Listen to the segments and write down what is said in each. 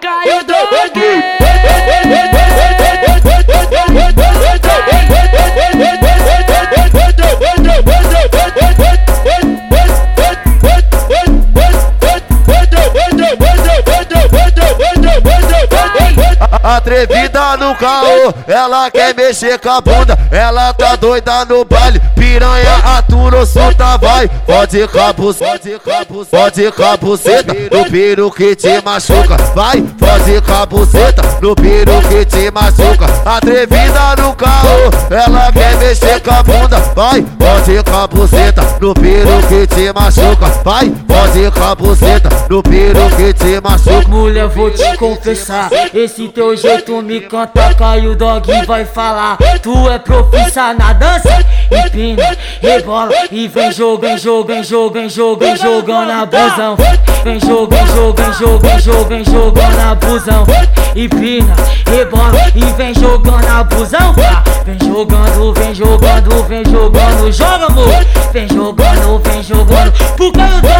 Caio Atrevida no carro, ela quer mexer com a bunda, ela tá doida no baile, piranha atura solta vai, pode capuz, pode capuceta, no piro que te machuca, vai, pode capuceta, no piro que te machuca, atrevida no carro, ela quer mexer com a bunda, vai, pode capuceta, no piro que te machuca, vai, pode capuceta, no piro que te machuca. Mulher, vou te confessar, esse teu jeito me canta, Caio Dog vai falar. Tu é profissa na dança, empina, rebola e vem vem jogo, vem jogando abusão. Vem jogo, vem jogo, vem jogo, vem jogando abusão. Empina, rebola e vem jogando abusão. Vem jogando, vem jogando, vem jogando, joga amor. Vem jogando, vem jogando, pro Caio Dog,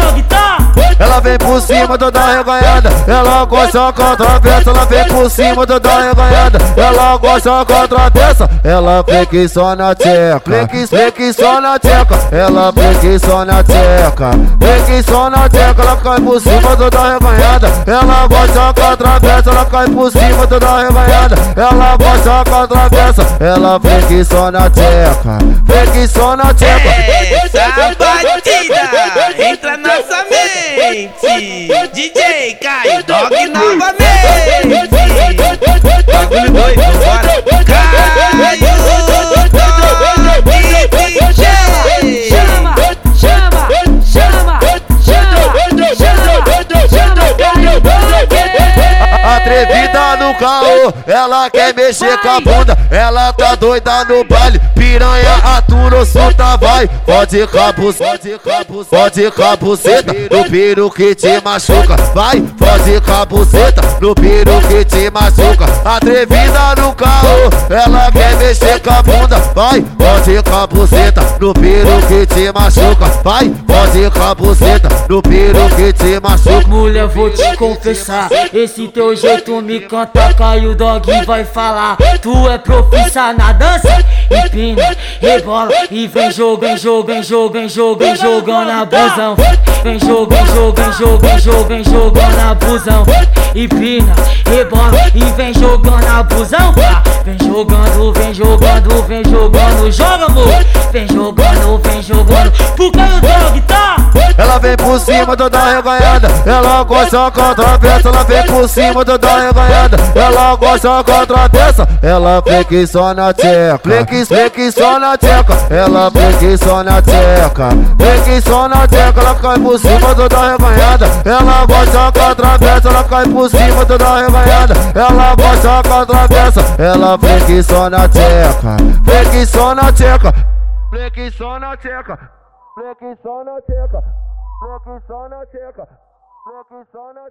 vem por cima toda reganhada, ela gosta contra a peça, ela vem por cima toda reganhada, ela gosta contra a peça, ela fica só na tcheca, fica só na tcheca, ela fica só na tcheca, fica só na tcheca, ela cai por cima toda reganhada, ela gosta contra a peça, ela cai por cima toda reganhada, ela gosta contra a peça, ela fica só na tcheca, fica só na tcheca. Essa batida entra na nossa mente. DJ Caio Dog novamente. Bagulho doido, bora. Caio Dog DJ. Chama, chama, chama, chama, chama, chama, Caio Dog. Atrevida no carro, ela quer mexer com a bunda, ela tá doida no baile, piranha atura solta vai, pode capuz, pode capuceta, no piro que te machuca, vai, pode capuceta, no piro que te machuca, atrevida no carro, ela quer mexer com a bunda, vai, pode capuceta, no piro que te machuca, vai, pode capuceta, no piro que te machuca. Mulher, vou te confessar, esse teu jeito me canta, Caio Dog vai falar. Tu é profissa na dança, empina, rebola e vem jogo, vem jogo, vem jogando abusão. Vem jogo, vem jogo, vem jogando abusão. Empina, rebola e vem jogando abusão. Vem jogando, vem jogando, vem jogando, joga amor. Vem jogando, vem jogando, pro Caio Dog, vem por cima toda reganhada, ela gosta contra a peça, ela vem por cima toda reganhada, ela gosta contra a peça, ela fica só na tcheca, fica só na tcheca, ela fica só na tcheca, fica só na tcheca, ela cai por cima toda reganhada, ela gosta contra a peça, ela cai por cima toda reganhada, ela gosta contra a peça, ela fica só na tcheca, fica só na tcheca, fica só na tcheca. Fica só na tcheca. Fica só na tcheca. Fica só na